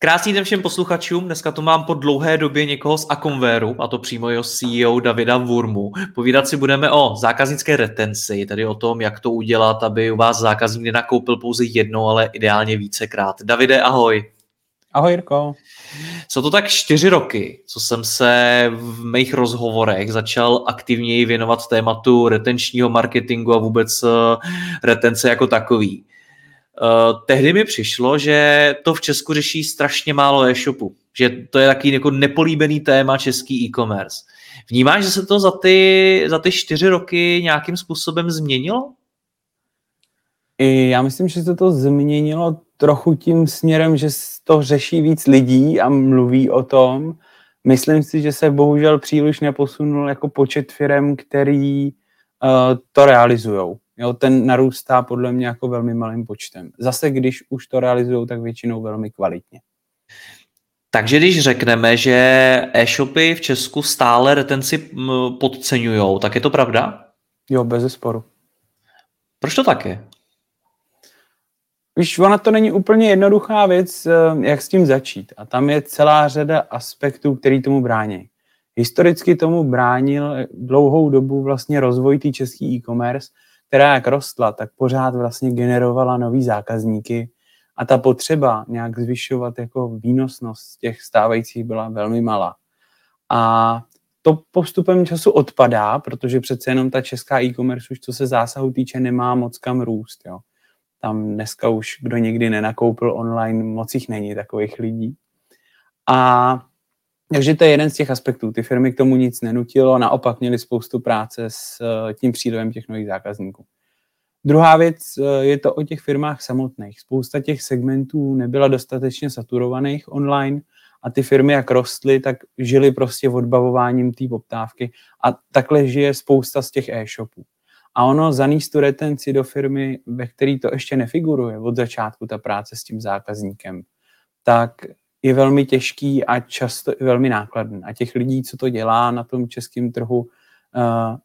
Krásný den všem posluchačům. Dneska tu mám po dlouhé době někoho z Akonvéru, a to přímo jeho CEO Davida Vurmu. Povídat si budeme o zákaznické retenci, tedy o tom, jak to udělat, aby u vás zákazník nenakoupil pouze jednou, ale ideálně vícekrát. Davide, ahoj. Ahoj, Jirko. Jsou to tak čtyři roky, co jsem se v mých rozhovorech začal aktivněji věnovat tématu retenčního marketingu a vůbec eh, retence jako takový. Uh, tehdy mi přišlo, že to v Česku řeší strašně málo e-shopu. Že to je takový jako nepolíbený téma český e-commerce. Vnímáš, že se to za ty, za ty čtyři roky nějakým způsobem změnilo? I já myslím, že se to změnilo trochu tím směrem, že to řeší víc lidí a mluví o tom. Myslím si, že se bohužel příliš neposunul jako počet firm, který uh, to realizují. Jo, ten narůstá podle mě jako velmi malým počtem. Zase, když už to realizují, tak většinou velmi kvalitně. Takže když řekneme, že e-shopy v Česku stále retenci podceňují, tak je to pravda? Jo, bez sporu. Proč to tak je? Víš, ona to není úplně jednoduchá věc, eh, jak s tím začít. A tam je celá řada aspektů, který tomu brání. Historicky tomu bránil dlouhou dobu vlastně rozvoj té český e-commerce, která jak rostla, tak pořád vlastně generovala nový zákazníky a ta potřeba nějak zvyšovat jako výnosnost těch stávajících byla velmi malá. A to postupem času odpadá, protože přece jenom ta česká e-commerce už co se zásahu týče nemá moc kam růst. Jo. Tam dneska už kdo nikdy nenakoupil online, moc jich není takových lidí. A takže to je jeden z těch aspektů. Ty firmy k tomu nic nenutilo, naopak měly spoustu práce s eh, tím přílivem těch nových zákazníků. Druhá věc eh, je to o těch firmách samotných. Spousta těch segmentů nebyla dostatečně saturovaných online a ty firmy, jak rostly, tak žily prostě odbavováním té poptávky a takhle žije spousta z těch e-shopů. A ono zaníst tu retenci do firmy, ve které to ještě nefiguruje od začátku, ta práce s tím zákazníkem, tak je velmi těžký a často i velmi nákladný. A těch lidí, co to dělá na tom českém trhu, uh,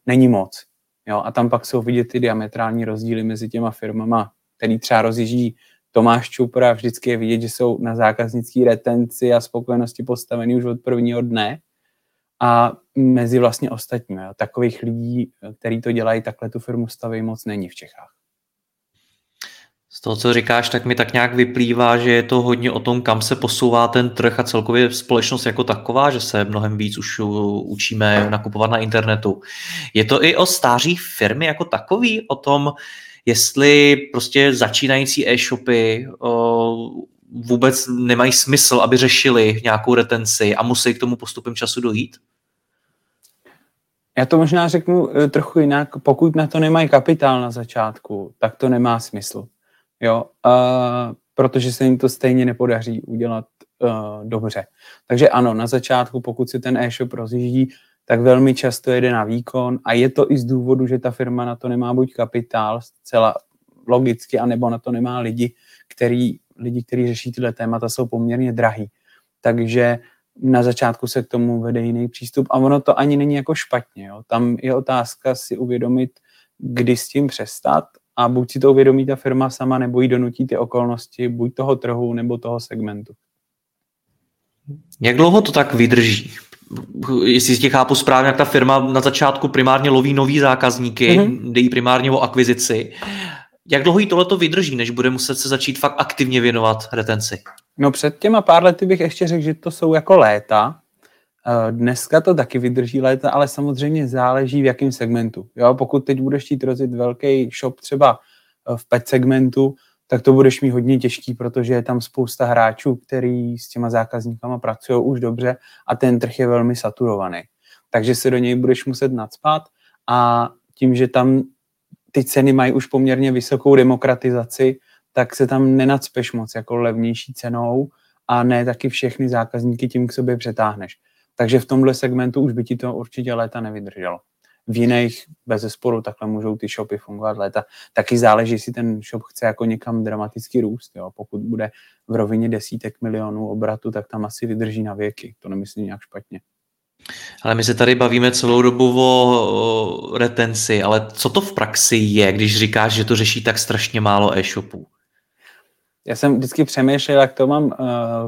není moc. Jo? A tam pak jsou vidět ty diametrální rozdíly mezi těma firmama, který třeba rozjíždí Tomáš Čupra, vždycky je vidět, že jsou na zákaznické retenci a spokojenosti postavený už od prvního dne a mezi vlastně ostatními. Takových lidí, kteří to dělají, takhle tu firmu staví moc není v Čechách. Z toho, co říkáš, tak mi tak nějak vyplývá, že je to hodně o tom, kam se posouvá ten trh a celkově společnost jako taková, že se mnohem víc už učíme nakupovat na internetu. Je to i o stáří firmy jako takový, o tom, jestli prostě začínající e-shopy vůbec nemají smysl, aby řešili nějakou retenci a musí k tomu postupem času dojít? Já to možná řeknu e, trochu jinak. Pokud na to nemají kapitál na začátku, tak to nemá smysl. Jo, uh, protože se jim to stejně nepodaří udělat uh, dobře. Takže ano, na začátku, pokud si ten e-shop rozjíždí, tak velmi často jede na výkon a je to i z důvodu, že ta firma na to nemá buď kapitál, zcela logicky, anebo na to nemá lidi, který, lidi, kteří řeší tyhle témata, jsou poměrně drahý. Takže na začátku se k tomu vede jiný přístup a ono to ani není jako špatně. Jo. Tam je otázka si uvědomit, kdy s tím přestat a buď si to uvědomí ta firma sama, nebo jí donutí ty okolnosti buď toho trhu, nebo toho segmentu. Jak dlouho to tak vydrží? Jestli tě chápu správně, jak ta firma na začátku primárně loví nový zákazníky, mm-hmm. jde jí primárně o akvizici. Jak dlouho jí tohleto vydrží, než bude muset se začít fakt aktivně věnovat retenci? No před těma pár lety bych ještě řekl, že to jsou jako léta, Dneska to taky vydrží léta, ale samozřejmě záleží v jakém segmentu. Jo, pokud teď budeš chtít rozjet velký shop třeba v pet segmentu, tak to budeš mít hodně těžký, protože je tam spousta hráčů, který s těma zákazníkama pracují už dobře a ten trh je velmi saturovaný. Takže se do něj budeš muset nadspat a tím, že tam ty ceny mají už poměrně vysokou demokratizaci, tak se tam nenacpeš moc jako levnější cenou a ne taky všechny zákazníky tím k sobě přetáhneš. Takže v tomhle segmentu už by ti to určitě léta nevydrželo. V jiných bez sporu takhle můžou ty shopy fungovat léta. Taky záleží, jestli ten shop chce jako někam dramatický růst. Jo. Pokud bude v rovině desítek milionů obratu, tak tam asi vydrží na věky. To nemyslím nějak špatně. Ale my se tady bavíme celou dobu o retenci, ale co to v praxi je, když říkáš, že to řeší tak strašně málo e-shopů? Já jsem vždycky přemýšlel, jak to mám uh,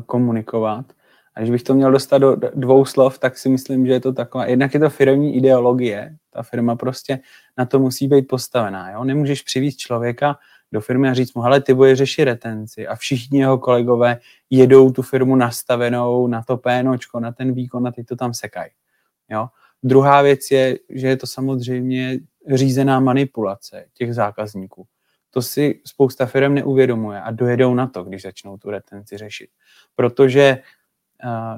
komunikovat. A když bych to měl dostat do dvou slov, tak si myslím, že je to taková, jednak je to firmní ideologie, ta firma prostě na to musí být postavená. Jo? Nemůžeš přivízt člověka do firmy a říct mu, hele, ty budeš řešit retenci a všichni jeho kolegové jedou tu firmu nastavenou na to pénočko, na ten výkon a ty to tam sekají. Jo? Druhá věc je, že je to samozřejmě řízená manipulace těch zákazníků. To si spousta firm neuvědomuje a dojedou na to, když začnou tu retenci řešit. Protože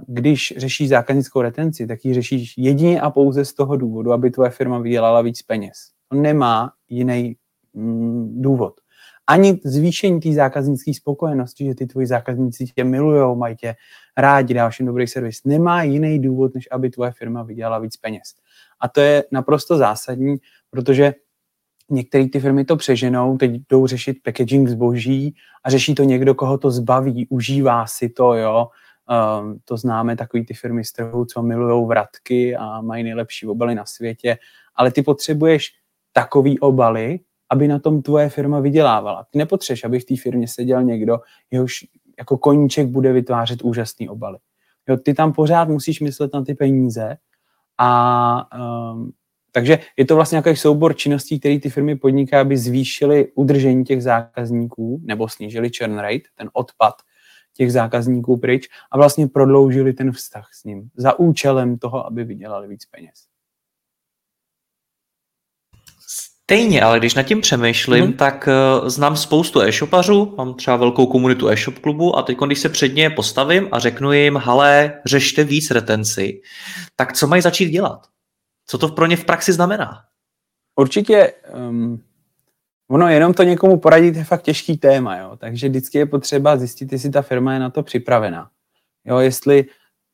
když řešíš zákaznickou retenci, tak ji řešíš jedině a pouze z toho důvodu, aby tvoje firma vydělala víc peněz. To nemá jiný mm, důvod. Ani zvýšení té zákaznické spokojenosti, že ty tvoji zákazníci tě milujou, mají tě rádi, dáš jim dobrý servis, nemá jiný důvod, než aby tvoje firma vydělala víc peněz. A to je naprosto zásadní, protože některé ty firmy to přeženou, teď jdou řešit packaging zboží a řeší to někdo, koho to zbaví, užívá si to, jo, Um, to známe, takový ty firmy z trhu, co milují vratky a mají nejlepší obaly na světě, ale ty potřebuješ takový obaly, aby na tom tvoje firma vydělávala. Ty nepotřebuješ, aby v té firmě seděl někdo, jehož jako koníček bude vytvářet úžasný obaly. Jo, ty tam pořád musíš myslet na ty peníze a um, takže je to vlastně nějaký soubor činností, které ty firmy podnikají, aby zvýšily udržení těch zákazníků nebo snížili churn rate, ten odpad těch zákazníků pryč a vlastně prodloužili ten vztah s ním za účelem toho, aby vydělali víc peněz. Stejně, ale když nad tím přemýšlím, hmm. tak uh, znám spoustu e-shopařů, mám třeba velkou komunitu e-shop klubu a teď, když se před ně postavím a řeknu jim, hele, řešte víc retenci, tak co mají začít dělat? Co to pro ně v praxi znamená? Určitě um, Ono jenom to někomu poradit je fakt těžký téma, jo. takže vždycky je potřeba zjistit, jestli ta firma je na to připravená. Jo, jestli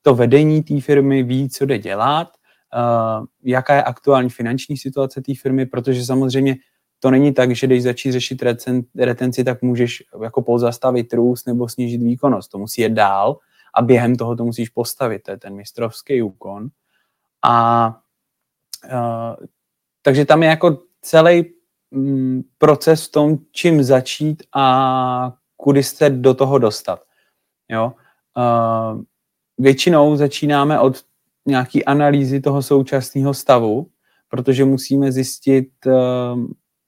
to vedení té firmy ví, co jde dělat, uh, jaká je aktuální finanční situace té firmy, protože samozřejmě to není tak, že když začít řešit retenci, tak můžeš jako pozastavit růst nebo snížit výkonnost. To musí jít dál a během toho to musíš postavit. To je ten mistrovský úkon. A uh, takže tam je jako celý proces v tom, čím začít a kudy se do toho dostat. Jo? Uh, většinou začínáme od nějaký analýzy toho současného stavu, protože musíme zjistit, uh,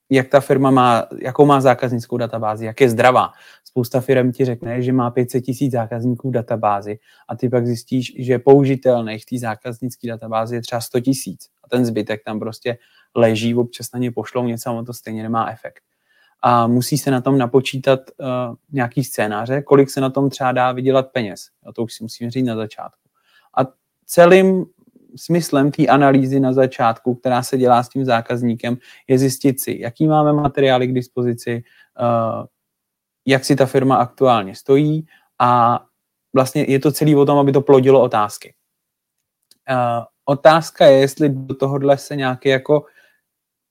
jak ta firma má, jakou má zákaznickou databázi, jak je zdravá. Spousta firm ti řekne, že má 500 tisíc zákazníků v databázi a ty pak zjistíš, že použitelných v té zákaznické databázi je třeba 100 tisíc a ten zbytek tam prostě leží, občas na ně pošlou něco a on to stejně nemá efekt. A musí se na tom napočítat uh, nějaký scénáře, kolik se na tom třeba dá vydělat peněz. A to už si musíme říct na začátku. A celým smyslem té analýzy na začátku, která se dělá s tím zákazníkem, je zjistit si, jaký máme materiály k dispozici, uh, jak si ta firma aktuálně stojí a vlastně je to celý o tom, aby to plodilo otázky. Uh, otázka je, jestli do tohohle se nějaký jako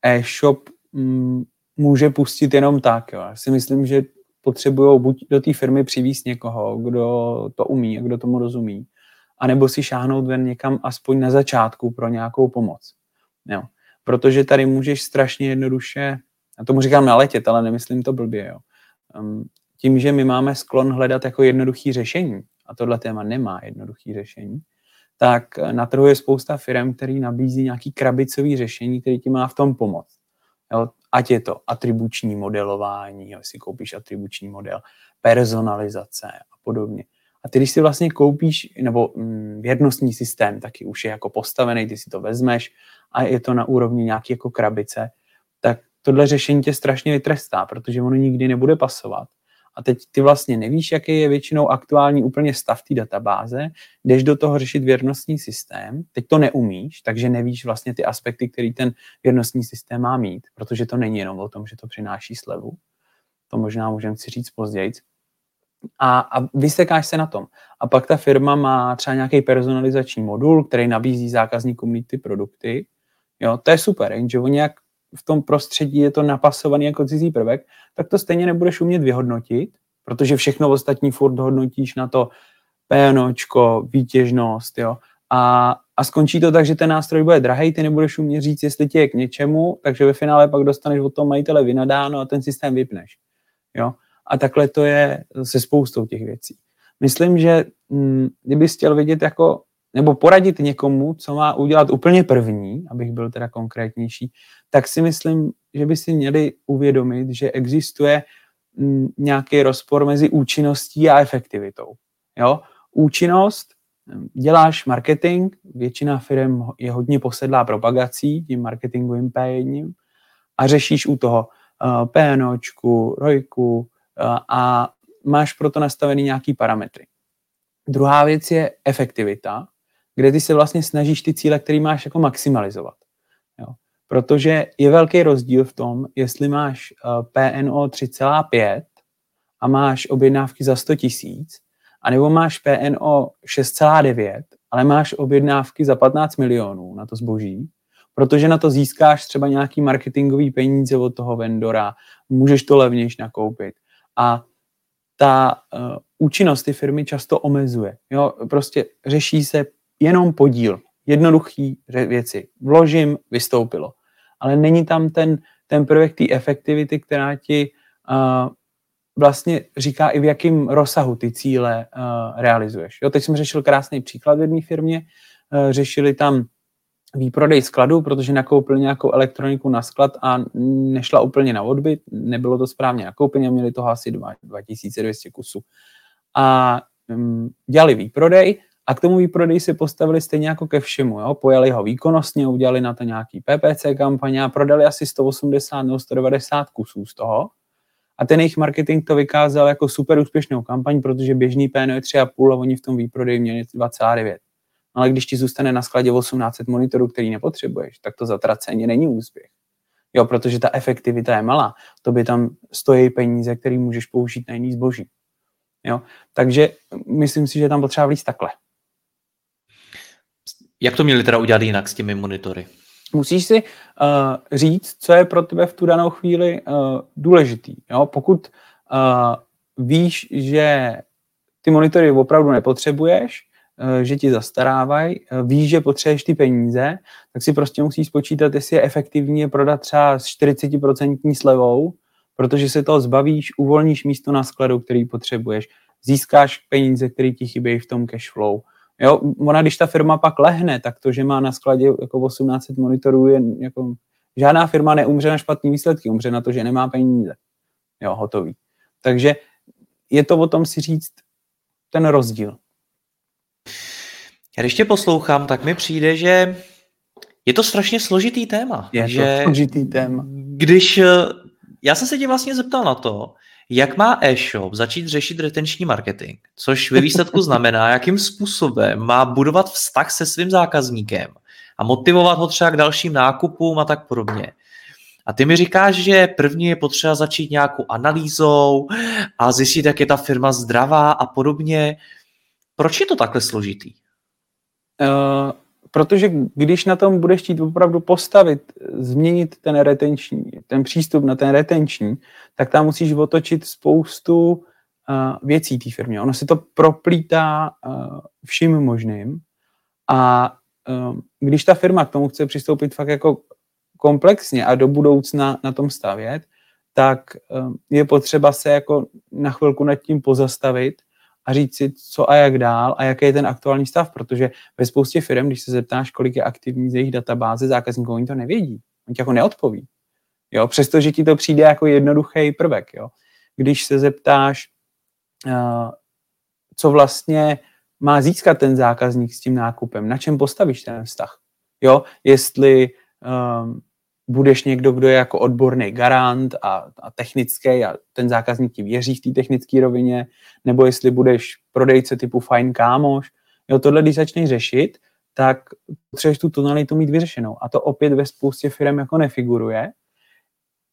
e-shop mm, může pustit jenom tak. Jo. Já si myslím, že potřebují buď do té firmy přivíst někoho, kdo to umí a kdo tomu rozumí, anebo si šáhnout ven někam aspoň na začátku pro nějakou pomoc. Jo. Protože tady můžeš strašně jednoduše, a tomu říkám na letět, ale nemyslím to blbě, jo. Um, tím, že my máme sklon hledat jako jednoduchý řešení, a tohle téma nemá jednoduchý řešení, tak na trhu je spousta firm, který nabízí nějaký krabicový řešení, který ti má v tom pomoct. Jo, ať je to atribuční modelování, jo, si koupíš atribuční model, personalizace a podobně. A ty, když si vlastně koupíš, nebo mm, věrnostní systém taky už je jako postavený, ty si to vezmeš a je to na úrovni nějaké jako krabice, tak tohle řešení tě strašně vytrestá, protože ono nikdy nebude pasovat. A teď ty vlastně nevíš, jaký je většinou aktuální úplně stav té databáze, jdeš do toho řešit věrnostní systém, teď to neumíš, takže nevíš vlastně ty aspekty, který ten věrnostní systém má mít, protože to není jenom o tom, že to přináší slevu. To možná můžeme si říct později. A, a vysekáš se na tom. A pak ta firma má třeba nějaký personalizační modul, který nabízí zákazníkům ty produkty. Jo, to je super, jenže oni jak v tom prostředí je to napasovaný jako cizí prvek, tak to stejně nebudeš umět vyhodnotit, protože všechno ostatní furt hodnotíš na to PNOčko, výtěžnost, jo, a, a skončí to tak, že ten nástroj bude drahý, ty nebudeš umět říct, jestli ti je k něčemu, takže ve finále pak dostaneš od toho majitele vynadáno a ten systém vypneš. Jo? A takhle to je se spoustou těch věcí. Myslím, že hm, kdybys chtěl vidět jako, nebo poradit někomu, co má udělat úplně první, abych byl teda konkrétnější, tak si myslím, že by si měli uvědomit, že existuje hm, nějaký rozpor mezi účinností a efektivitou. Jo? Účinnost, hm, děláš marketing, většina firm je hodně posedlá propagací, tím marketingovým P1, a řešíš u toho uh, PNOčku, ROIku uh, a máš proto nastavený nějaký parametry. Druhá věc je efektivita, kde ty se vlastně snažíš ty cíle, které máš jako maximalizovat. Jo. Protože je velký rozdíl v tom, jestli máš uh, PNO 3,5 a máš objednávky za 100 tisíc, anebo máš PNO 6,9, ale máš objednávky za 15 milionů na to zboží, protože na to získáš třeba nějaký marketingový peníze od toho vendora, můžeš to levnějš nakoupit. A ta uh, účinnost ty firmy často omezuje. Jo? Prostě řeší se jenom podíl, jednoduchý věci. Vložím, vystoupilo. Ale není tam ten, ten prvek té efektivity, která ti uh, vlastně říká i v jakém rozsahu ty cíle uh, realizuješ. Jo, teď jsem řešil krásný příklad v jedné firmě, uh, řešili tam výprodej skladu, protože nakoupili nějakou elektroniku na sklad a nešla úplně na odbyt, nebylo to správně nakoupené, měli toho asi 2200 kusů. A um, dělali výprodej a k tomu výprodeji se postavili stejně jako ke všemu. Jo? Pojali ho výkonnostně, udělali na to nějaký PPC kampaně a prodali asi 180 nebo 190 kusů z toho. A ten jejich marketing to vykázal jako super úspěšnou kampaň, protože běžný PNO je 3,5 a oni v tom výprodeji měli 2,9. No ale když ti zůstane na skladě 1800 monitorů, který nepotřebuješ, tak to zatraceně není úspěch. Jo, protože ta efektivita je malá. To by tam stojí peníze, které můžeš použít na jiný zboží. Jo? Takže myslím si, že tam potřeba vlíct takhle. Jak to měli teda udělat jinak s těmi monitory? Musíš si uh, říct, co je pro tebe v tu danou chvíli uh, důležitý. Jo? Pokud uh, víš, že ty monitory opravdu nepotřebuješ, že ti zastarávají, víš, že potřebuješ ty peníze, tak si prostě musíš spočítat, jestli je efektivní prodat třeba s 40% slevou, protože se toho zbavíš, uvolníš místo na skladu, který potřebuješ, získáš peníze, které ti chybějí v tom cash flow. Jo, ona, když ta firma pak lehne, tak to, že má na skladě jako 1800 monitorů, je jako, žádná firma neumře na špatný výsledky, umře na to, že nemá peníze. Jo, hotový. Takže je to o tom si říct ten rozdíl. Já když tě poslouchám, tak mi přijde, že je to strašně složitý téma. Je že to složitý téma. Když, eh, já jsem se tě vlastně zeptal na to, jak má e-shop začít řešit retenční marketing, což ve výsledku znamená, jakým způsobem má budovat vztah se svým zákazníkem a motivovat ho třeba k dalším nákupům a tak podobně. A ty mi říkáš, že první je potřeba začít nějakou analýzou a zjistit, jak je ta firma zdravá a podobně. Proč je to takhle složitý? Uh, protože když na tom budeš chtít opravdu postavit, změnit ten retenční, ten přístup na ten retenční, tak tam musíš otočit spoustu uh, věcí té firmě. Ono se to proplítá uh, vším možným a uh, když ta firma k tomu chce přistoupit fakt jako komplexně a do budoucna na tom stavět, tak uh, je potřeba se jako na chvilku nad tím pozastavit a říct si, co a jak dál a jaký je ten aktuální stav, protože ve spoustě firm, když se zeptáš, kolik je aktivní z jejich databáze, zákazníků oni to nevědí. Oni ti jako neodpoví. Jo, přestože ti to přijde jako jednoduchý prvek. Jo. Když se zeptáš, uh, co vlastně má získat ten zákazník s tím nákupem, na čem postavíš ten vztah. Jo, jestli um, budeš někdo, kdo je jako odborný garant a, a technický a ten zákazník ti věří v té technické rovině, nebo jestli budeš prodejce typu fajn kámoš. Jo, tohle, když začneš řešit, tak potřebuješ tu tonalitu mít vyřešenou. A to opět ve spoustě firm jako nefiguruje.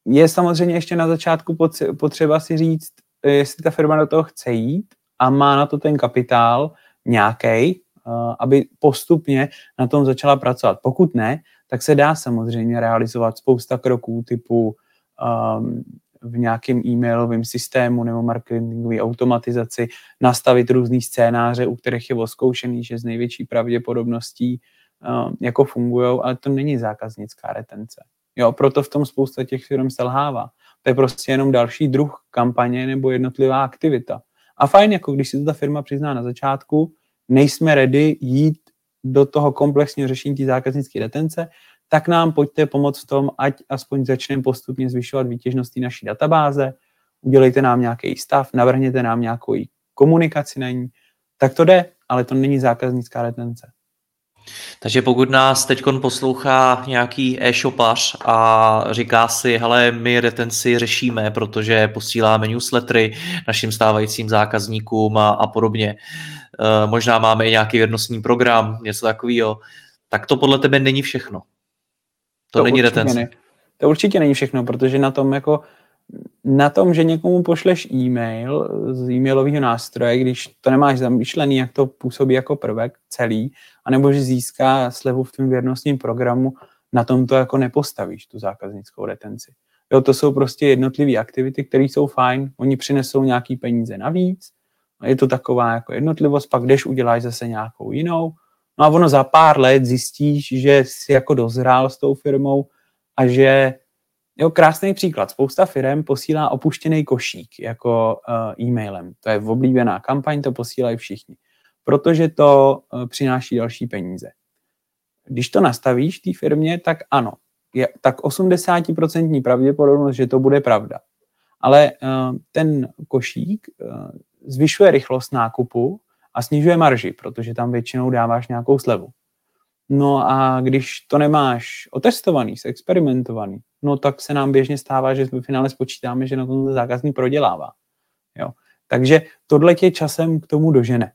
Je samozřejmě ještě na začátku potřeba si říct, jestli ta firma do toho chce jít a má na to ten kapitál nějaký, eh, aby postupně na tom začala pracovat. Pokud ne, tak se dá samozřejmě realizovat spousta kroků typu um, v nějakém e-mailovém systému nebo marketingové automatizaci nastavit různý scénáře, u kterých je oskoušený, že z největší pravděpodobností um, jako fungují, ale to není zákaznická retence. Jo, proto v tom spousta těch firm selhává. To je prostě jenom další druh kampaně nebo jednotlivá aktivita. A fajn, jako když si to ta firma přizná na začátku, nejsme ready jít do toho komplexního řešení té zákaznické retence, tak nám pojďte pomoct v tom, ať aspoň začneme postupně zvyšovat výtěžnost naší databáze, udělejte nám nějaký stav, navrhněte nám nějakou komunikaci na ní, tak to jde, ale to není zákaznická retence. Takže pokud nás teď poslouchá nějaký e-shopař a říká si, hele, my retenci řešíme, protože posíláme newslettery našim stávajícím zákazníkům a, a podobně, možná máme i nějaký věrnostní program, něco takového, tak to podle tebe není všechno. To, to není retence. Ne. To určitě není všechno, protože na tom jako na tom, že někomu pošleš e-mail z e-mailového nástroje, když to nemáš zamýšlený, jak to působí jako prvek celý, anebo že získá slevu v tom věrnostním programu, na tom to jako nepostavíš, tu zákaznickou retenci. Jo, to jsou prostě jednotlivé aktivity, které jsou fajn, oni přinesou nějaký peníze navíc, je to taková jako jednotlivost, pak jdeš, uděláš zase nějakou jinou, no a ono za pár let zjistíš, že jsi jako dozrál s tou firmou a že Jo, krásný příklad. Spousta firm posílá opuštěný košík jako uh, e-mailem. To je oblíbená kampaň, to posílají všichni. Protože to uh, přináší další peníze. Když to nastavíš té firmě, tak ano. Je, tak 80% pravděpodobnost, že to bude pravda. Ale uh, ten košík zvyšuje rychlost nákupu a snižuje marži, protože tam většinou dáváš nějakou slevu. No a když to nemáš otestovaný, experimentovaný, no tak se nám běžně stává, že v finále spočítáme, že na tom zákazník prodělává. Jo. Takže tohle tě časem k tomu dožene.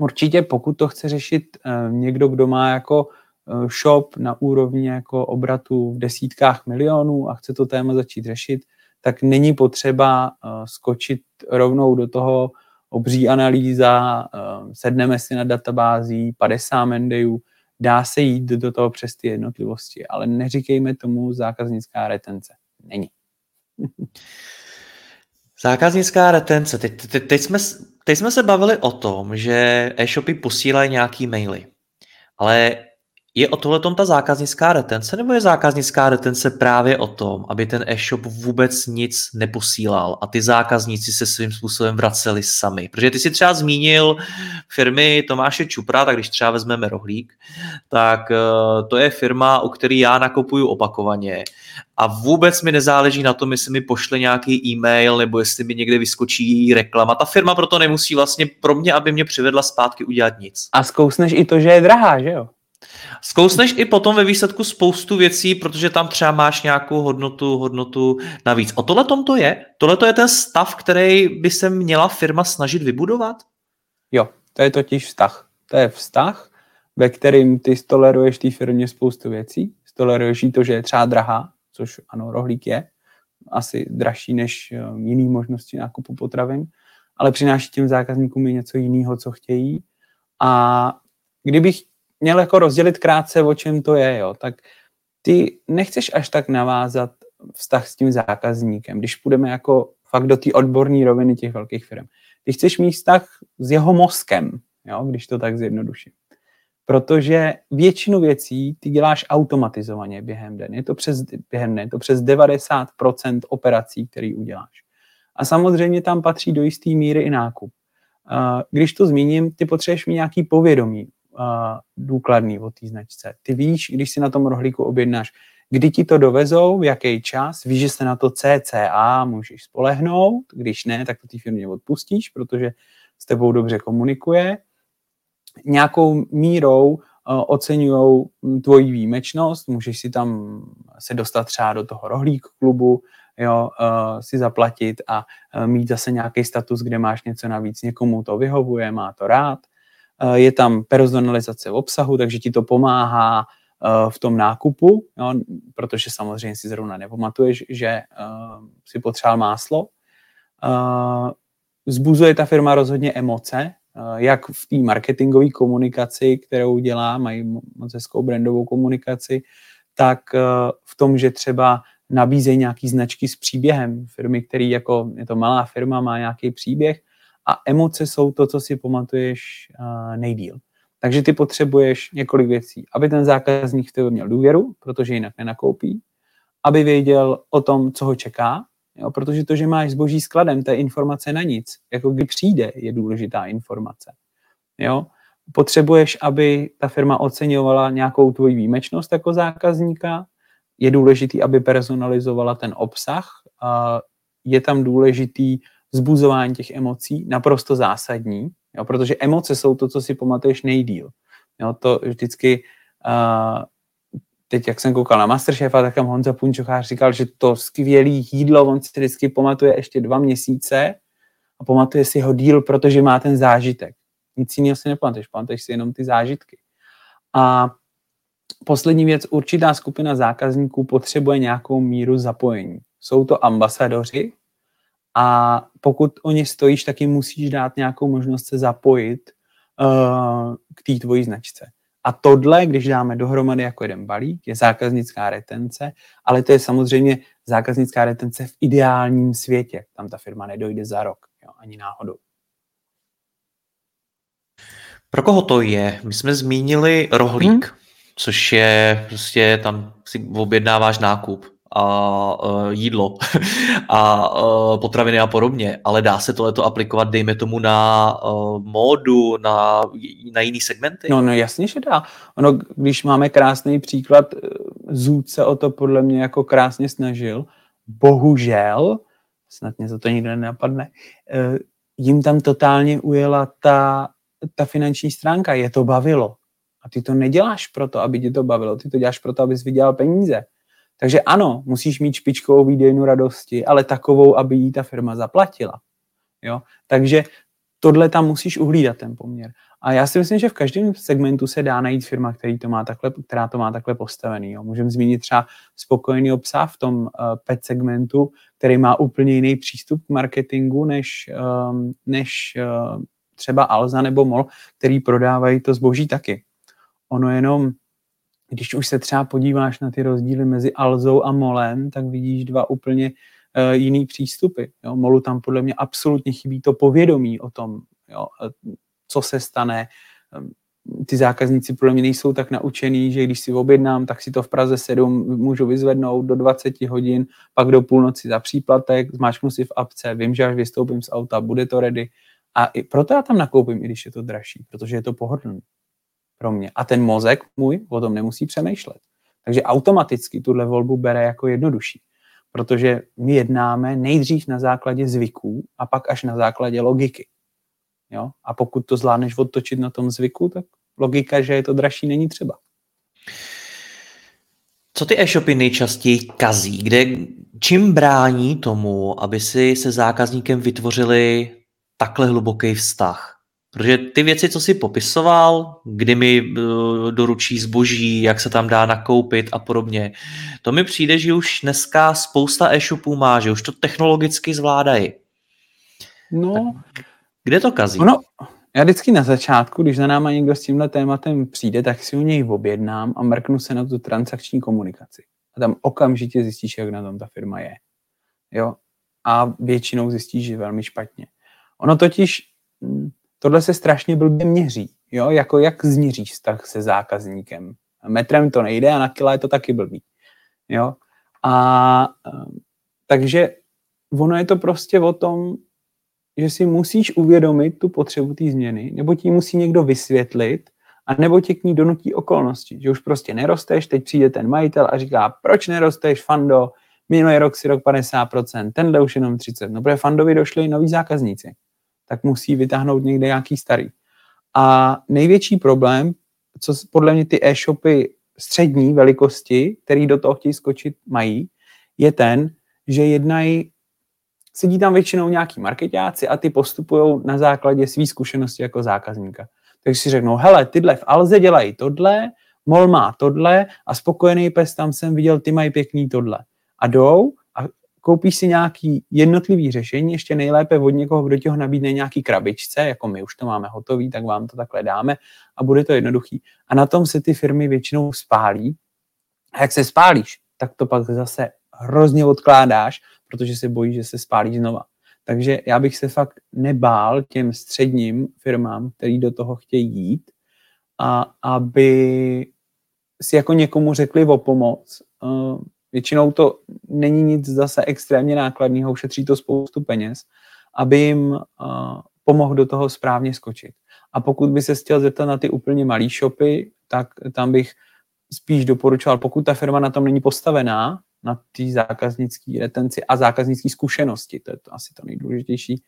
Určitě pokud to chce řešit eh, někdo, kdo má jako eh, shop na úrovni jako obratu v desítkách milionů a chce to téma začít řešit, tak není potřeba eh, skočit rovnou do toho obří analýza, sedneme si na databází 50 mendejů, dá se jít do toho přes ty jednotlivosti, ale neříkejme tomu zákaznická retence. Není. Zákaznická retence. Teď, teď, teď, jsme, teď jsme se bavili o tom, že e-shopy posílají nějaký maily. Ale je o tohle ta zákaznická retence, nebo je zákaznická retence právě o tom, aby ten e-shop vůbec nic neposílal a ty zákazníci se svým způsobem vraceli sami? Protože ty si třeba zmínil firmy Tomáše Čupra, tak když třeba vezmeme rohlík, tak eh, to je firma, u který já nakupuju opakovaně a vůbec mi nezáleží na tom, jestli mi pošle nějaký e-mail nebo jestli mi někde vyskočí reklama. Ta firma proto nemusí vlastně pro mě, aby mě přivedla zpátky udělat nic. A zkousneš i to, že je drahá, že jo? Zkousneš i potom ve výsledku spoustu věcí, protože tam třeba máš nějakou hodnotu, hodnotu navíc. O tohle tom to je? Tohle to je ten stav, který by se měla firma snažit vybudovat? Jo, to je totiž vztah. To je vztah, ve kterým ty stoleruješ té firmě spoustu věcí. Stoleruješ jí to, že je třeba drahá, což ano, rohlík je, asi dražší než eh, jiný možnosti nákupu potravin, ale přináší těm zákazníkům i něco jiného, co chtějí. A kdybych měl jako rozdělit krátce, o čem to je, jo, tak ty nechceš až tak navázat vztah s tím zákazníkem, když půjdeme jako fakt do té odborné roviny těch velkých firm. Ty chceš mít vztah s jeho mozkem, jo, když to tak zjednoduším. Protože většinu věcí ty děláš automatizovaně během den. Je to přes, během den, je to přes 90% operací, které uděláš. A samozřejmě tam patří do jisté míry i nákup. Když to zmíním, ty potřebuješ mít nějaký povědomí důkladný o té značce. Ty víš, když si na tom rohlíku objednáš, kdy ti to dovezou, v jaký čas, víš, že se na to CCA můžeš spolehnout, když ne, tak to té firmě odpustíš, protože s tebou dobře komunikuje, nějakou mírou uh, oceňují tvoji výjimečnost, můžeš si tam se dostat třeba do toho rohlík klubu, jo, uh, si zaplatit a uh, mít zase nějaký status, kde máš něco navíc. Někomu to vyhovuje, má to rád. Uh, je tam personalizace obsahu, takže ti to pomáhá uh, v tom nákupu, jo, protože samozřejmě si zrovna nepamatuješ, že uh, si potřeboval máslo. Uh, zbuzuje ta firma rozhodně emoce, jak v té marketingové komunikaci, kterou dělá, mají moc hezkou brandovou komunikaci, tak v tom, že třeba nabízejí nějaký značky s příběhem. Firmy, který jako je to malá firma, má nějaký příběh a emoce jsou to, co si pamatuješ nejdíl. Takže ty potřebuješ několik věcí. Aby ten zákazník v tebe měl důvěru, protože jinak nenakoupí, aby věděl o tom, co ho čeká, jo, protože to, že máš zboží skladem, to je informace na nic. Jako kdy přijde, je důležitá informace. Jo. Potřebuješ, aby ta firma oceňovala nějakou tvoji výjimečnost jako zákazníka, je důležitý, aby personalizovala ten obsah, je tam důležitý zbuzování těch emocí, naprosto zásadní, jo, protože emoce jsou to, co si pamatuješ nejdíl. Jo, to vždycky, uh, teď jak jsem koukal na Masterchefa, tak tam Honza Punčochář říkal, že to skvělé jídlo, on si vždycky pamatuje ještě dva měsíce a pamatuje si ho díl, protože má ten zážitek. Nic jiného si nepamatuješ, pamatuješ si jenom ty zážitky. A poslední věc, určitá skupina zákazníků potřebuje nějakou míru zapojení. Jsou to ambasadoři a pokud o ně stojíš, tak jim musíš dát nějakou možnost se zapojit uh, k té tvojí značce. A tohle, když dáme dohromady jako jeden balík, je zákaznická retence, ale to je samozřejmě zákaznická retence v ideálním světě. Tam ta firma nedojde za rok, jo, ani náhodou. Pro koho to je? My jsme zmínili rohlík. Hmm což je prostě tam si objednáváš nákup a uh, jídlo a uh, potraviny a podobně, ale dá se tohleto aplikovat, dejme tomu, na uh, módu, na, na jiný segmenty? No, no jasně, že dá. Ono, když máme krásný příklad, Zůd se o to podle mě jako krásně snažil, bohužel, snad mě to, to nikdo nenapadne, jim tam totálně ujela ta, ta finanční stránka, je to bavilo. A ty to neděláš proto, aby tě to bavilo, ty to děláš proto, abys vydělal peníze. Takže ano, musíš mít špičkovou výdejnu radosti, ale takovou, aby jí ta firma zaplatila. Jo? Takže tohle tam musíš uhlídat, ten poměr. A já si myslím, že v každém segmentu se dá najít firma, který to má takhle, která to má takhle postavený. Můžeme zmínit třeba spokojený obsah v tom uh, pet segmentu, který má úplně jiný přístup k marketingu než, um, než uh, třeba Alza nebo MOL, který prodávají to zboží taky. Ono jenom, když už se třeba podíváš na ty rozdíly mezi Alzou a Molem, tak vidíš dva úplně uh, jiný přístupy. Jo? Molu tam podle mě absolutně chybí to povědomí o tom, jo? Co se stane. Ehm, ty zákazníci podle mě nejsou tak naučený, že když si objednám, tak si to v Praze 7 můžu vyzvednout do 20 hodin, pak do půlnoci za příplatek, zmáčknu si v apce, vím, že až vystoupím z auta, bude to ready. A i proto já tam nakoupím, i když je to dražší, protože je to pohodlné pro mě. A ten mozek můj o tom nemusí přemýšlet. Takže automaticky tuhle volbu bere jako jednodušší. Protože my jednáme nejdřív na základě zvyků a pak až na základě logiky. Jo? A pokud to zvládneš odtočit na tom zvyku, tak logika, že je to dražší, není třeba. Co ty e-shopy nejčastěji kazí? Kde, čím brání tomu, aby si se zákazníkem vytvořili takhle hluboký vztah? Protože ty věci, co jsi popisoval, kdy mi uh, doručí zboží, jak se tam dá nakoupit a podobně, to mi přijde, že už dneska spousta e-shopů má, že už to technologicky zvládají. No. Tak kde to kazí? No, já vždycky na začátku, když za náma někdo s tímhle tématem přijde, tak si u něj objednám a mrknu se na tu transakční komunikaci. A tam okamžitě zjistíš, jak na tom ta firma je. Jo? A většinou zjistíš, že velmi špatně. Ono totiž hm, tohle se strašně blbě měří. Jo? Jako jak změříš vztah se zákazníkem. Metrem to nejde a na kila je to taky blbý. Jo? A ehm, takže ono je to prostě o tom, že si musíš uvědomit tu potřebu té změny, nebo ti musí někdo vysvětlit, a nebo tě k ní donutí okolnosti, že už prostě nerosteš, teď přijde ten majitel a říká, proč nerosteš, Fando, minulý rok si rok 50%, tenhle už jenom 30%, no protože Fandovi došli noví zákazníci tak musí vytáhnout někde nějaký starý. A největší problém, co podle mě ty e-shopy střední velikosti, který do toho chtějí skočit, mají, je ten, že jednají, sedí tam většinou nějaký marketáci a ty postupují na základě své zkušenosti jako zákazníka. Takže si řeknou, hele, tyhle v Alze dělají tohle, Mol má tohle a spokojený pes, tam jsem viděl, ty mají pěkný tohle. A jdou koupíš si nějaký jednotlivý řešení, ještě nejlépe od někoho, kdo ti ho nabídne nějaký krabičce, jako my už to máme hotový, tak vám to takhle dáme a bude to jednoduchý. A na tom se ty firmy většinou spálí. A jak se spálíš, tak to pak zase hrozně odkládáš, protože se bojíš, že se spálí znova. Takže já bych se fakt nebál těm středním firmám, který do toho chtějí jít, a aby si jako někomu řekli o pomoc. Většinou to není nic zase extrémně nákladného, ušetří to spoustu peněz, aby jim pomohl do toho správně skočit. A pokud by se chtěl zeptat na ty úplně malé shopy, tak tam bych spíš doporučoval, pokud ta firma na tom není postavená, na té zákaznické retenci a zákaznické zkušenosti, to je to asi to nejdůležitější,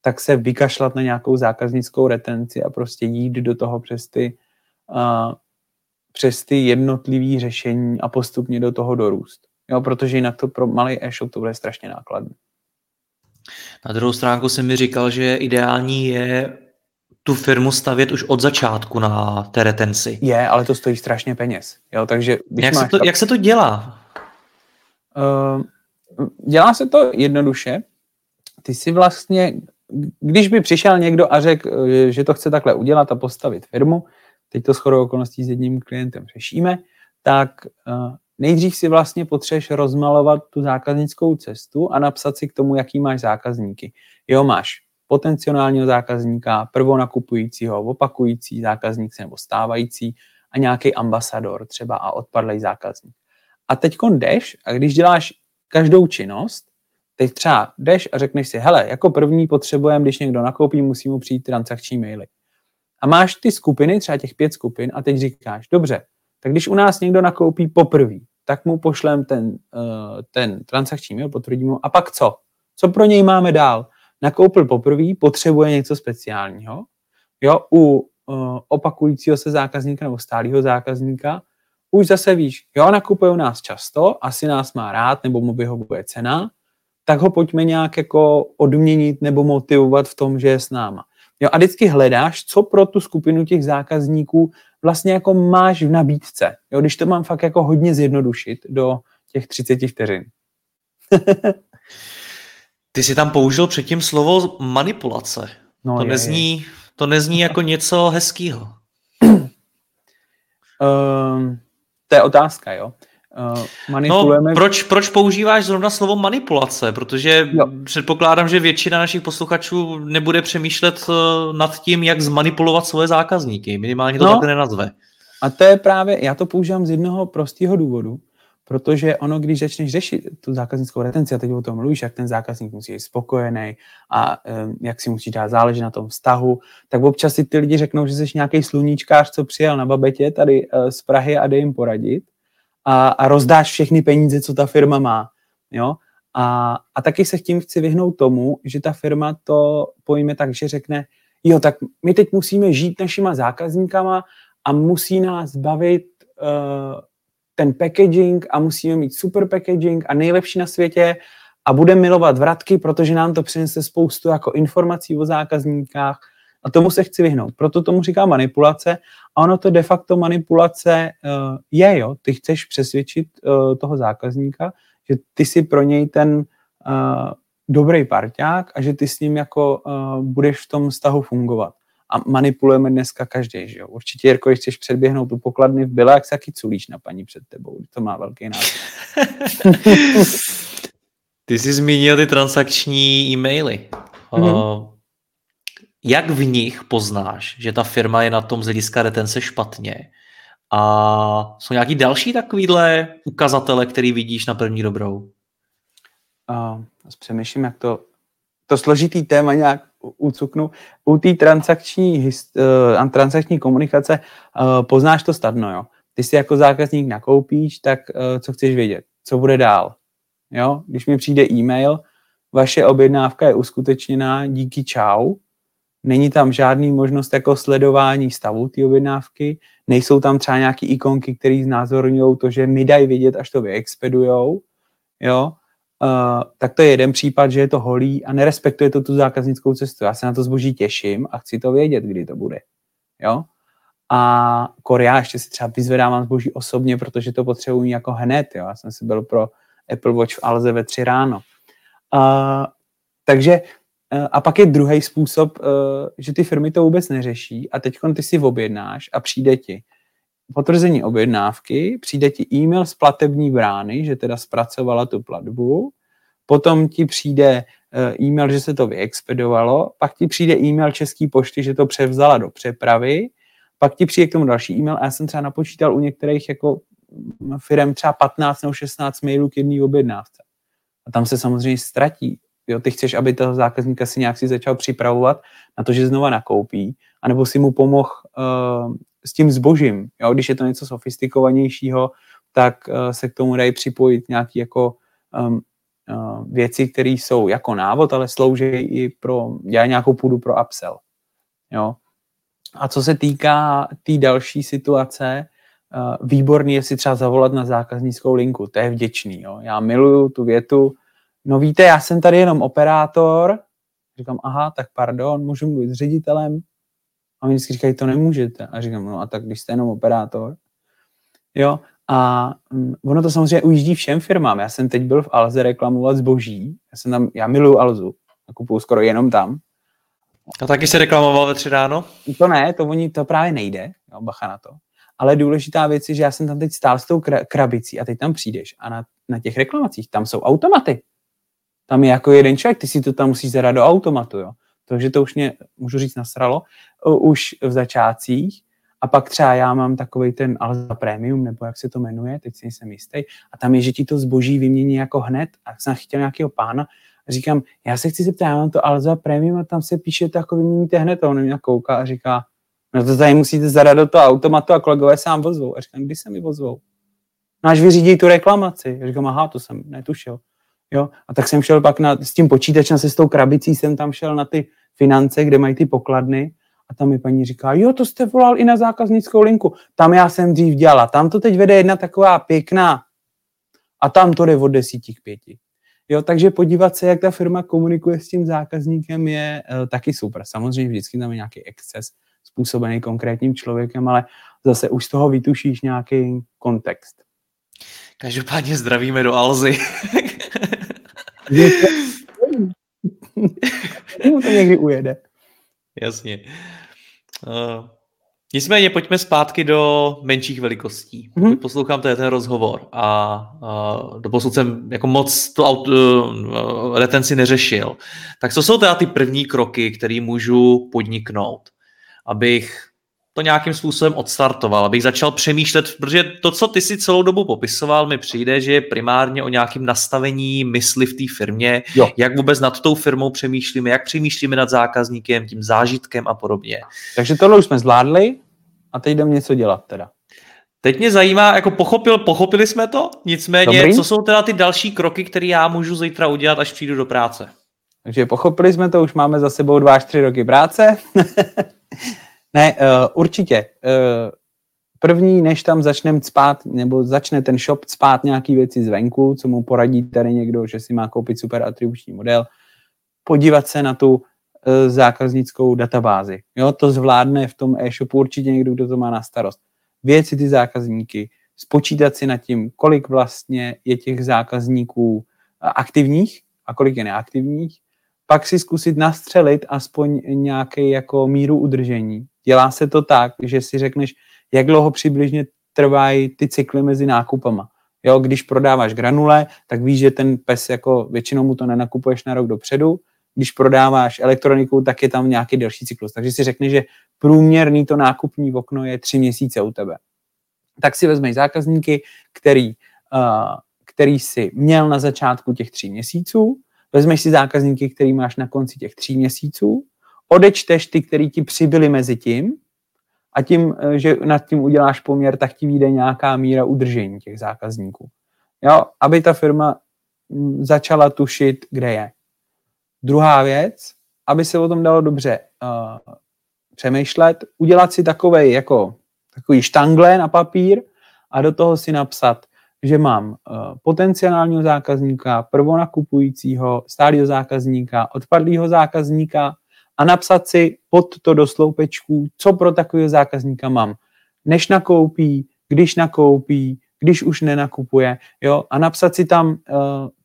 tak se vykašlat na nějakou zákaznickou retenci a prostě jít do toho přes ty, uh, přes ty jednotlivé řešení a postupně do toho dorůst. Jo, protože jinak to pro malý e-shop to bude strašně nákladné. Na druhou stránku jsem mi říkal, že ideální je tu firmu stavět už od začátku na té retenci. Je, ale to stojí strašně peněz. Jo, takže jak, se to, jak se to dělá? Uh, dělá se to jednoduše. Ty si vlastně, když by přišel někdo a řekl, eh, že to chce takhle udělat a postavit firmu, teď to shodou okolností s jedním klientem řešíme, tak uh, nejdřív si vlastně potřebuješ rozmalovat tu zákaznickou cestu a napsat si k tomu, jaký máš zákazníky. Jo, máš potenciálního zákazníka, prvonakupujícího, opakující zákazník nebo stávající a nějaký ambasador třeba a odpadlý zákazník. A teď jdeš a když děláš každou činnost, teď třeba jdeš a řekneš si, hele, jako první potřebujeme, když někdo nakoupí, musí mu přijít transakční maily. A máš ty skupiny, třeba těch pět skupin, a teď říkáš, dobře, tak když u nás někdo nakoupí poprvé, tak mu pošlem ten, uh, ten transakční mail, potvrdím mu, a pak co? Co pro něj máme dál? Nakoupil poprvé, potřebuje něco speciálního. Jo, u uh, opakujícího se zákazníka nebo stálého zákazníka už zase víš, jo, nakupuje u nás často, asi nás má rád, nebo mu vyhovuje cena, tak ho pojďme nějak jako odměnit nebo motivovat v tom, že je s náma. Jo, a vždycky hledáš, co pro tu skupinu těch zákazníků vlastně jako máš v nabídce. Jo, když to mám fakt jako hodně zjednodušit do těch 30 vteřin. Ty jsi tam použil předtím slovo manipulace. No, to, je, nezní, je. to nezní jako něco hezkého. um, to je otázka, jo. Uh, manipulujeme... No, proč, proč používáš zrovna slovo manipulace? Protože jo. předpokládám, že většina našich posluchačů nebude přemýšlet uh, nad tím, jak zmanipulovat svoje zákazníky. Minimálně to no, takhle nenazve. A to je právě, já to používám z jednoho prostého důvodu, protože ono, když začneš řešit tu zákaznickou retenci, a teď o tom mluvíš, jak ten zákazník musí být spokojený a um, jak si musí dát záležet na tom vztahu, tak občas si ty lidi řeknou, že jsi nějaký sluníčkář, co přijel na babetě tady uh, z Prahy a jde jim poradit a, a rozdáš všechny peníze, co ta firma má. Jo? A, a taky se tím chci vyhnout tomu, že ta firma to pojme tak, že řekne, jo, tak my teď musíme žít našima zákazníkama a musí nás bavit uh, ten packaging a musíme mít super packaging a nejlepší na světě a budeme milovat vratky, protože nám to přinese spoustu jako informací o zákazníkách a tomu se chci vyhnout. Proto tomu říká manipulace a ono to de facto manipulace uh, je, jo. Ty chceš přesvědčit uh, toho zákazníka, že ty si pro něj ten uh, dobrý parťák a že ty s ním jako uh, budeš v tom vztahu fungovat a manipulujeme dneska každý, že jo. Určitě, Jirko, když chceš předběhnout u pokladny v Bila, jak se taky culíš na paní před tebou. To má velký název. Ty jsi zmínil ty transakční e-maily. Mm-hmm. Jak v nich poznáš, že ta firma je na tom z hlediska retence špatně? A jsou nějaký další takovýhle ukazatele, který vidíš na první dobrou? Uh, přemýšlím, jak to to složitý téma nějak ucuknu. U té transakční, uh, transakční komunikace uh, poznáš to stadno, jo. Ty si jako zákazník nakoupíš, tak uh, co chceš vědět? Co bude dál? Jo? Když mi přijde e-mail, vaše objednávka je uskutečněná, díky čau, není tam žádný možnost jako sledování stavu té objednávky, nejsou tam třeba nějaké ikonky, které znázorňují to, že mi dají vědět, až to vyexpedujou, jo, uh, tak to je jeden případ, že je to holý a nerespektuje to tu zákaznickou cestu. Já se na to zboží těším a chci to vědět, kdy to bude, jo. A Korea ještě si třeba vyzvedávám zboží osobně, protože to potřebuji jako hned, jo. Já jsem si byl pro Apple Watch v Alze ve tři ráno. Uh, takže a pak je druhý způsob, eh, že ty firmy to vůbec neřeší a teď ty si objednáš a přijde ti potvrzení objednávky, přijde ti e-mail z platební brány, že teda zpracovala tu platbu, potom ti přijde eh, e-mail, že se to vyexpedovalo, pak ti přijde e-mail České pošty, že to převzala do přepravy, pak ti přijde k tomu další e-mail a já jsem třeba napočítal u některých jako firm třeba 15 nebo 16 mailů k jedné objednávce. A tam se samozřejmě ztratí Jo, ty chceš, aby toho zákazníka si nějak si začal připravovat na to, že znova nakoupí, anebo si mu pomohl uh, s tím zbožím. Jo, když je to něco sofistikovanějšího, tak uh, se k tomu dají připojit nějaké jako um, uh, věci, které jsou jako návod, ale slouží i pro, já nějakou půdu pro upsell. Jo. A co se týká té tý další situace, uh, výborný je si třeba zavolat na zákaznickou linku, to je vděčný. Jo. Já miluju tu větu, no víte, já jsem tady jenom operátor, říkám, aha, tak pardon, můžu mluvit s ředitelem, a oni vždycky říkají, to nemůžete. A říkám, no a tak když jste jenom operátor. Jo, a um, ono to samozřejmě ujíždí všem firmám. Já jsem teď byl v Alze reklamovat zboží. Já jsem tam, já miluju Alzu. A kupuju skoro jenom tam. A taky se reklamoval ve tři ráno? To ne, to, oni, to právě nejde. Jo, bacha na to. Ale důležitá věc je, že já jsem tam teď stál s tou krabicí a teď tam přijdeš a na, na těch reklamacích tam jsou automaty. Tam je jako jeden člověk, ty si to tam musíš zadat do automatu, jo. Takže to už mě, můžu říct, nasralo, už v začátcích. A pak třeba já mám takový ten Alza Premium, nebo jak se to jmenuje, teď si nejsem jistý, a tam je, že ti to zboží vymění jako hned. A jsem chtěl nějakého pána, a říkám, já se chci zeptat, já mám to Alza Premium a tam se píše, to jako vyměníte hned. A on mě kouká a říká, no to tady musíte zadat do toho automatu a kolegové sám vozvou. A říkám, kdy se mi vozvou? No až vyřídí tu reklamaci. A říkám, aha, to jsem netušil. Jo? A tak jsem šel pak na, s tím počítačem, se s tou krabicí jsem tam šel na ty finance, kde mají ty pokladny a tam mi paní říká, jo, to jste volal i na zákaznickou linku. Tam já jsem dřív dělala. Tam to teď vede jedna taková pěkná a tam to jde od desíti k pěti. Jo, takže podívat se, jak ta firma komunikuje s tím zákazníkem, je uh, taky super. Samozřejmě vždycky tam je nějaký exces způsobený konkrétním člověkem, ale zase už z toho vytušíš nějaký kontext. Každopádně zdravíme do Alzy. Mu to někdy ujede. Jasně. Uh, nicméně pojďme zpátky do menších velikostí. Mm-hmm. Poslouchám je ten rozhovor a uh, doposud jsem jako moc tu auto, uh, retenci neřešil. Tak co jsou teda ty první kroky, které můžu podniknout, abych to nějakým způsobem odstartoval, abych začal přemýšlet, protože to, co ty si celou dobu popisoval, mi přijde, že je primárně o nějakém nastavení mysli v té firmě, jo. jak vůbec nad tou firmou přemýšlíme, jak přemýšlíme nad zákazníkem, tím zážitkem a podobně. Takže tohle už jsme zvládli a teď jdeme něco dělat teda. Teď mě zajímá, jako pochopil, pochopili jsme to, nicméně, Dobrý. co jsou teda ty další kroky, které já můžu zítra udělat, až přijdu do práce? Takže pochopili jsme to, už máme za sebou dva až tři roky práce. Ne, uh, určitě. Uh, první, než tam začneme spát, nebo začne ten shop spát nějaký věci zvenku, co mu poradí tady někdo, že si má koupit super atribuční model, podívat se na tu uh, zákaznickou databázi. Jo, to zvládne v tom e-shopu určitě někdo, kdo to má na starost. Věci ty zákazníky, spočítat si nad tím, kolik vlastně je těch zákazníků aktivních a kolik je neaktivních, pak si zkusit nastřelit aspoň nějaký jako míru udržení. Dělá se to tak, že si řekneš, jak dlouho přibližně trvají ty cykly mezi nákupama. Jo, když prodáváš granule, tak víš, že ten pes jako většinou mu to nenakupuješ na rok dopředu. Když prodáváš elektroniku, tak je tam nějaký delší cyklus. Takže si řekne, že průměrný to nákupní okno je tři měsíce u tebe. Tak si vezmeš zákazníky, který, uh, který si měl na začátku těch tří měsíců, vezmeš si zákazníky, který máš na konci těch tří měsíců, odečteš ty, který ti přibyly mezi tím a tím, eh, že nad tím uděláš poměr, tak ti vyjde nějaká míra udržení těch zákazníků. Jo, aby ta firma mm, začala tušit, kde je. Druhá věc, aby se o tom dalo dobře uh, přemýšlet, udělat si takový jako takový štangle na papír a do toho si napsat, že mám uh, potenciálního zákazníka, prvonakupujícího, stálého zákazníka, odpadlého zákazníka a napsat si pod to do sloupečků, co pro takového zákazníka mám. Než nakoupí, když nakoupí, když už nenakupuje, jo, a napsat si tam, uh,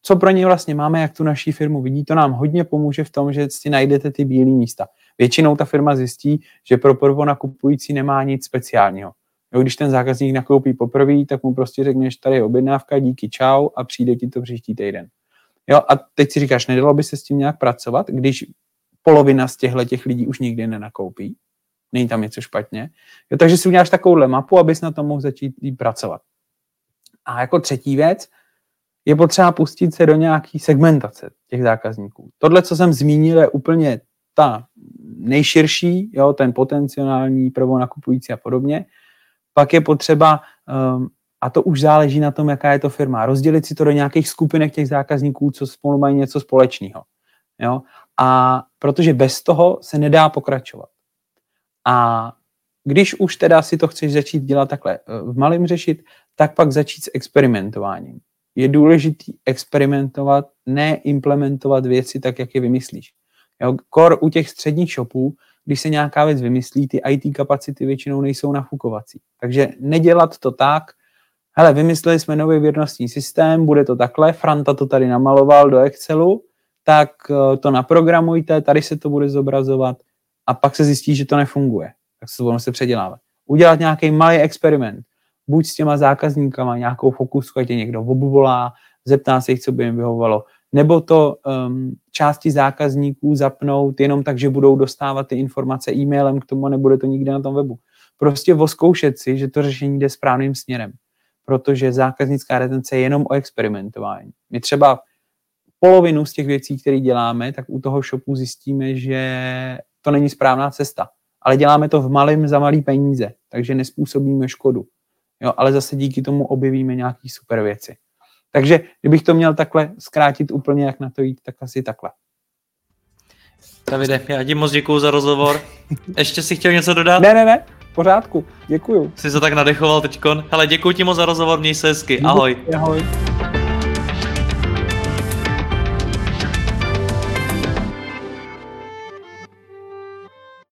co pro něj vlastně máme, jak tu naší firmu vidí, to nám hodně pomůže v tom, že si najdete ty bílé místa. Většinou ta firma zjistí, že pro prvonakupující nemá nic speciálního. Jo, když ten zákazník nakoupí poprvé, tak mu prostě řekneš, tady je objednávka, díky, čau a přijde ti to příští týden. Jo, a teď si říkáš, nedalo by se s tím nějak pracovat, když polovina z těchto těch lidí už nikdy nenakoupí, není tam něco špatně. Jo, takže si uděláš takovouhle mapu, abys na tom mohl začít pracovat. A jako třetí věc, je potřeba pustit se do nějaký segmentace těch zákazníků. Tohle, co jsem zmínil, je úplně ta nejširší, jo, ten potenciální prvonakupující a podobně. Pak je potřeba, um, a to už záleží na tom, jaká je to firma, rozdělit si to do nějakých skupinek těch zákazníků, co spolu mají něco společného. Jo? A protože bez toho se nedá pokračovat. A když už teda si to chceš začít dělat takhle eh, v malém řešit, tak pak začít s experimentováním. Je důležité experimentovat, ne implementovat věci tak, jak je vymyslíš. Jo, kor u těch středních shopů, když se nějaká věc vymyslí, ty IT kapacity většinou nejsou nafukovací. Takže nedělat to tak, hele, vymysleli jsme nový věrnostní systém, bude to takhle, Franta to tady namaloval do Excelu, tak eh, to naprogramujte, tady se to bude zobrazovat a pak se zjistí, že to nefunguje. Tak se to se předělávat. Udělat nějaký malý experiment, buď s těma zákazníkama nějakou fokusku, ať tě někdo obvolá, zeptá se jich, co by jim vyhovovalo, nebo to um, části zákazníků zapnout jenom tak, že budou dostávat ty informace e-mailem k tomu, nebude to nikde na tom webu. Prostě voskoušet si, že to řešení jde správným směrem, protože zákaznická retence je jenom o experimentování. My třeba polovinu z těch věcí, které děláme, tak u toho shopu zjistíme, že to není správná cesta. Ale děláme to v malém za malý peníze, takže nespůsobíme škodu. Jo, ale zase díky tomu objevíme nějaké super věci. Takže kdybych to měl takhle zkrátit úplně, jak na to jít, tak asi takhle. Davide, já ti moc děkuju za rozhovor. Ještě si chtěl něco dodat? Ne, ne, ne, v pořádku, děkuju. Jsi se tak nadechoval teďkon. Hele, děkuji ti moc za rozhovor, měj se hezky, ahoj. Ahoj.